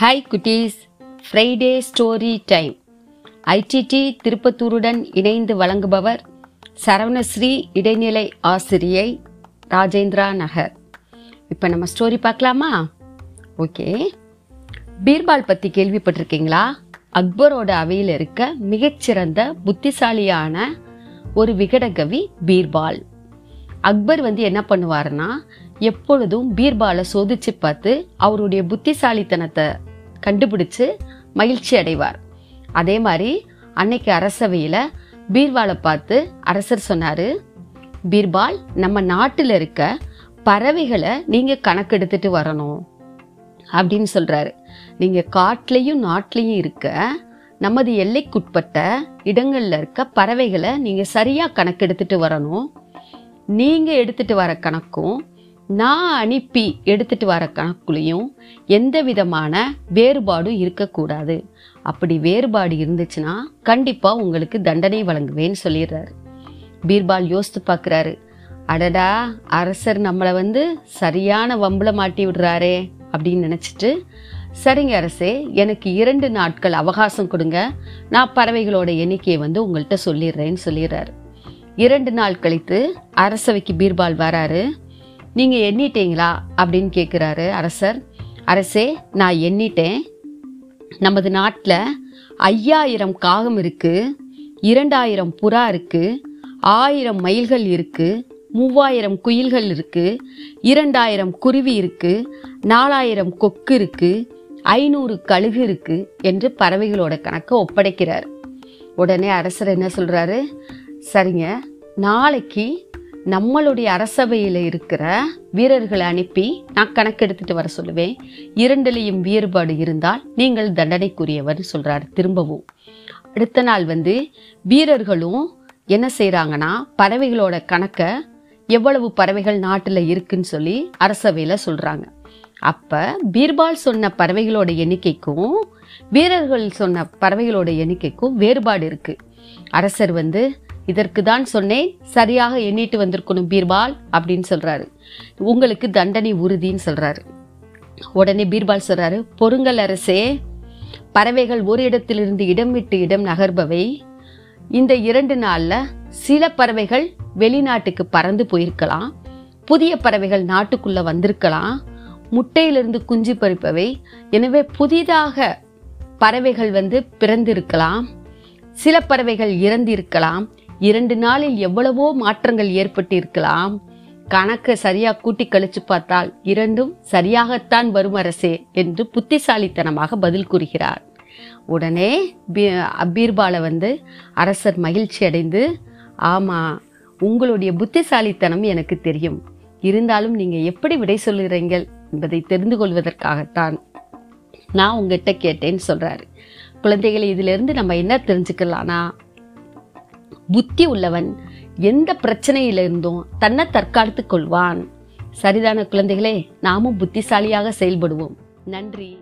Hi குட்டீஸ். Friday story time ஐடிடி திருப்பத்தூருடன் இணைந்து வழங்குபவர் சரவணஸ்ரீ இடைநிலை ஆசிரியை ராஜேந்திரா நகர். இப்போ நம்ம ஸ்டோரி பார்க்கலாமா? ஓகே பீர்பால் பற்றி கேள்விப்பட்டிருக்கீங்களா? அக்பரோட அவையில் இருக்க மிகச்சிறந்த புத்திசாலியான ஒரு விகடகவி பீர்பால். அக்பர் வந்து என்ன பண்ணுவாருன்னா எப்பொழுதும் பீர்பாலை சோதிச்சு பார்த்து அவருடைய புத்திசாலித்தனத்தை கண்டுபிடிச்சு மகிழ்ச்சி அடைவார். அதே மாதிரி அன்னைக்கு அரசவையில் பீர்பாலை பார்த்து அரசர் சொன்னார் பீர்பால் நம்ம நாட்டில் இருக்க பறவைகளை நீங்கள் கணக்கெடுத்துட்டு வரணும். அப்படின்னு சொல்கிறாரு நீங்கள் காட்டிலையும் நாட்டிலையும் இருக்க நமது எல்லைக்குட்பட்ட இடங்களில் இருக்க பறவைகளை நீங்கள் சரியாக கணக்கெடுத்துட்டு வரணும். நீங்கள் எடுத்துட்டு வர கணக்கும் நான் அனுப்பி எடுத்துட்டு வர கணக்குலையும் எந்த விதமான வேறுபாடும் இருக்கக்கூடாது. அப்படி வேறுபாடு இருந்துச்சுன்னா கண்டிப்பா உங்களுக்கு தண்டனை வழங்குவேன்னு சொல்லிடுறாரு. பீர்பால் யோசித்து பார்க்குறாரு. அடடா அரசர் நம்மளை வந்து சரியான வம்புல மாட்டி விடுறாரே அப்படின்னு நினச்சிட்டு சரிங்க அரசே எனக்கு இரண்டு நாட்கள் அவகாசம் கொடுங்க. நான் பறவைகளோட எண்ணிக்கையை வந்து உங்கள்கிட்ட சொல்லிடுறேன்னு சொல்லிடுறாரு. இரண்டு நாள் கழித்து அரசவைக்கு பீர்பால் வராரு. நீங்க எண்ணிட்டீங்களா? அப்படின்னு கேட்குறாரு அரசர். அரசே நான் எண்ணிட்டேன். நமது நாட்டில் ஐயாயிரம் காகம் இருக்கு இரண்டாயிரம் புறா இருக்கு ஆயிரம் மயில்கள் இருக்கு மூவாயிரம் குயில்கள் இருக்கு இரண்டாயிரம் குருவி இருக்கு நாலாயிரம் கொக்கு இருக்கு ஐநூறு கழுகு இருக்கு என்று பறவைகளோட கணக்கை ஒப்படைக்கிறார். உடனே அரசர் என்ன சொல்றாரு? சரிங்க நாளைக்கு நம்மளுடைய அரசவையில் இருக்கிற வீரர்களை அனுப்பி நான் கணக்கெடுத்துட்டு வர சொல்லுவேன். இரண்டுலேயும் வேறுபாடு இருந்தால் நீங்கள் தண்டனைக்குரியவர் சொல்றாரு. திரும்பவும். அடுத்த நாள் வந்து வீரர்களும் என்ன செய்கிறாங்கன்னா பறவைகளோட கணக்கை எவ்வளவு பறவைகள் நாட்டில் இருக்குன்னு சொல்லி அரசவையில் சொல்றாங்க. அப்ப பீர்பால் சொன்ன பறவைகளோட எண்ணிக்கைக்கும் வீரர்கள் சொன்ன பறவைகளோட எண்ணிக்கைக்கும் வேறுபாடு இருக்கு. அரசர் வந்து இதற்கு தான் சொன்னேன் சரியாக எண்ணிட்டு வந்திருக்கணும் பீர்பால் அப்படின்னு சொல்றாரு. உங்களுக்கு தண்டனை உறுதின்னு சொல்றாரு. உடனே பீர்பால் சொல்றாரு பொருங்கல் அரசே பறவைகள் ஒரு இடத்திலிருந்து இடம் விட்டு இடம் நகர்பவை. இந்த இரண்டு நாள்ல சில பறவைகள் வெளிநாட்டுக்கு பறந்து போயிருக்கலாம். புதிய பறவைகள் நாட்டுக்குள்ள வந்திருக்கலாம். முட்டையிலிருந்து குஞ்சு பறிப்பவை. எனவே புதிதாக பறவைகள் வந்து பிறந்திருக்கலாம். சில பறவைகள் இறந்திருக்கலாம். இரண்டு நாளில் எவ்வளவோ மாற்றங்கள் ஏற்பட்டு இருக்கலாம் கணக்கை சரியா கூட்டி கழிச்சு பார்த்தால் இரண்டும் சரியாகத்தான் வரும் அரசே என்று புத்திசாலித்தனமாக பதில் கூறுகிறார். உடனே அபீர்பாலை வந்து அரசர் மகிழ்ச்சி அடைந்து ஆமா உங்களுடைய புத்திசாலித்தனம் எனக்கு தெரியும். இருந்தாலும் நீங்க எப்படி விடை சொல்லுறீங்கள் என்பதை தெரிந்து கொள்வதற்காகத்தான் நான் உங்ககிட்ட கேட்டேன்னு சொல்றாரு. குழந்தைகளை இதிலிருந்து நம்ம என்ன தெரிஞ்சுக்கலாம்னா புத்தி உள்ளவன் எந்த பிரச்சனையிலிருந்தும் தன்னை தற்காத்துக் கொள்வான். சரிதான குழந்தைகளே நாமும் புத்திசாலியாக செயல்படுவோம். நன்றி.